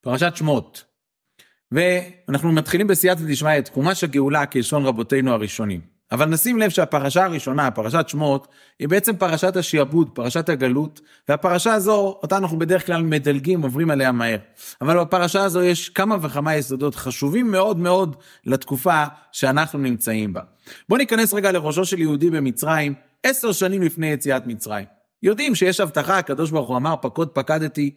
פרשת שמות. ואנחנו מתחילים בסייעתא דשמיא את חומש הגאולה כלשון רבותינו הראשונים. אבל נשים לב שהפרשה הראשונה, פרשת שמות, היא בעצם פרשת השיעבוד, פרשת הגלות, והפרשה הזו, אותה אנחנו בדרך כלל מדלגים, עוברים עליה מהר. אבל בפרשה הזו יש כמה וכמה יסודות חשובים מאוד מאוד לתקופה שאנחנו נמצאים בה. בואו ניכנס רגע לראשו של יהודי במצרים, עשר שנים לפני יציאת מצרים. יודעים שיש הבטחה, הקדוש ברוך הוא אמר, פקוד פקדתי,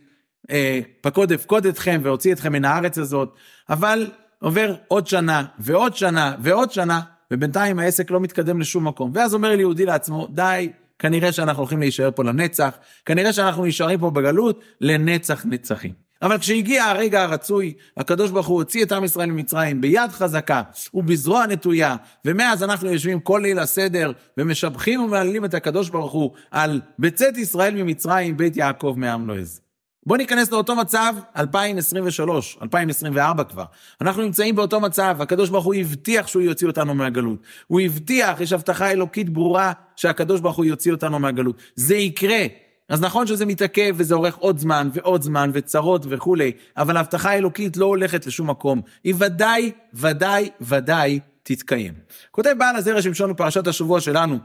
פקוד אפקוד אתכם והוציא אתכם מן הארץ הזאת, אבל עובר עוד שנה ועוד שנה ועוד שנה, ובינתיים העסק לא מתקדם לשום מקום. ואז אומר ליהודי לעצמו, די, כנראה שאנחנו הולכים להישאר פה לנצח, כנראה שאנחנו נשארים פה בגלות לנצח נצחים. אבל כשהגיע הרגע הרצוי, הקדוש ברוך הוא הוציא את עם ישראל ממצרים ביד חזקה ובזרוע נטויה, ומאז אנחנו יושבים כל ליל הסדר ומשבחים ומעללים את הקדוש ברוך הוא על בצאת ישראל ממצרים, בית יעקב מעם לא עז. בואו ניכנס לאותו מצב 2023, 2024 כבר. אנחנו נמצאים באותו מצב, הקדוש ברוך הוא הבטיח שהוא יוציא אותנו מהגלות. הוא הבטיח, יש הבטחה אלוקית ברורה שהקדוש ברוך הוא יוציא אותנו מהגלות. זה יקרה. אז נכון שזה מתעכב וזה אורך עוד זמן ועוד זמן וצרות וכולי, אבל ההבטחה האלוקית לא הולכת לשום מקום. היא ודאי, ודאי, ודאי תתקיים. כותב בעל הזרע שמשון בפרשת השבוע שלנו,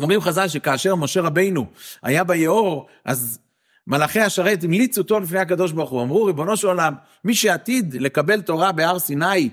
אומרים חז"ל שכאשר משה רבינו היה ביאור, אז מלאכי השרת המליצו אותו לפני הקדוש ברוך הוא, אמרו ריבונו של עולם, מי שעתיד לקבל תורה בהר סיני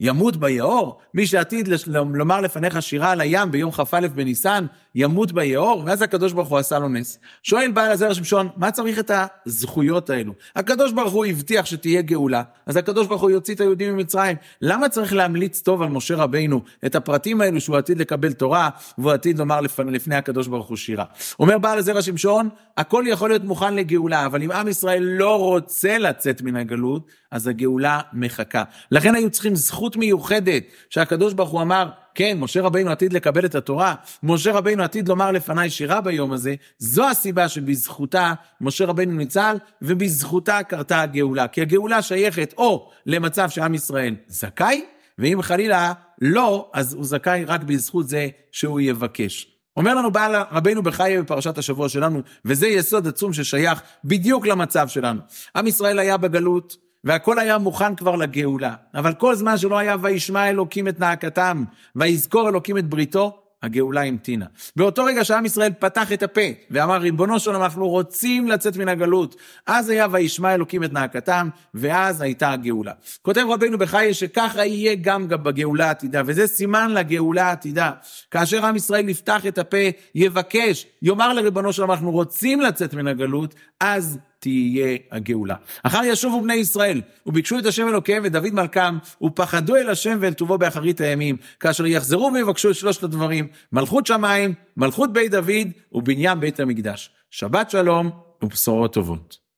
ימות ביאור, מי שעתיד לומר לפניך שירה על הים ביום כ"א בניסן, ימות ביאור, ואז הקדוש ברוך הוא עשה לו נס. שואל בעל הזרע שמשון, מה צריך את הזכויות האלו? הקדוש ברוך הוא הבטיח שתהיה גאולה, אז הקדוש ברוך הוא יוציא את היהודים ממצרים. למה צריך להמליץ טוב על משה רבינו את הפרטים האלו שהוא עתיד לקבל תורה, והוא עתיד לומר לפני, לפני הקדוש ברוך הוא שירה? אומר בעל הזרע שמשון, הכל יכול להיות מוכן לגאולה, אבל אם עם ישראל לא רוצה לצאת מן הגלות, אז הגאולה מחכה. לכן היו צריכים זכות מיוחדת, שהקדוש ברוך הוא אמר, כן, משה רבינו עתיד לקבל את התורה, משה רבינו עתיד לומר לפניי שירה ביום הזה, זו הסיבה שבזכותה משה רבינו ניצל, ובזכותה קרתה הגאולה. כי הגאולה שייכת או למצב שעם ישראל זכאי, ואם חלילה לא, אז הוא זכאי רק בזכות זה שהוא יבקש. אומר לנו בעל רבינו בחיי בפרשת השבוע שלנו, וזה יסוד עצום ששייך בדיוק למצב שלנו. עם ישראל היה בגלות, והכל היה מוכן כבר לגאולה. אבל כל זמן שלא היה וישמע אלוקים את נאקתם, ויזכור אלוקים את בריתו, הגאולה המתינה. באותו רגע שעם ישראל פתח את הפה ואמר ריבונו של עולם אנחנו רוצים לצאת מן הגלות, אז היה וישמע אלוקים את נאקתם ואז הייתה הגאולה. כותב רבינו בחיי שככה יהיה גם בגאולה העתידה וזה סימן לגאולה העתידה. כאשר עם ישראל יפתח את הפה, יבקש, יאמר לריבונו של עולם אנחנו רוצים לצאת מן הגלות, אז תהיה הגאולה. אחר ישובו בני ישראל, וביקשו את השם אלוקיהם ודוד מלכם, ופחדו אל השם ואל טובו באחרית הימים, כאשר יחזרו ויבקשו את שלושת הדברים, מלכות שמיים, מלכות בית דוד, ובניין בית המקדש. שבת שלום ובשורות טובות.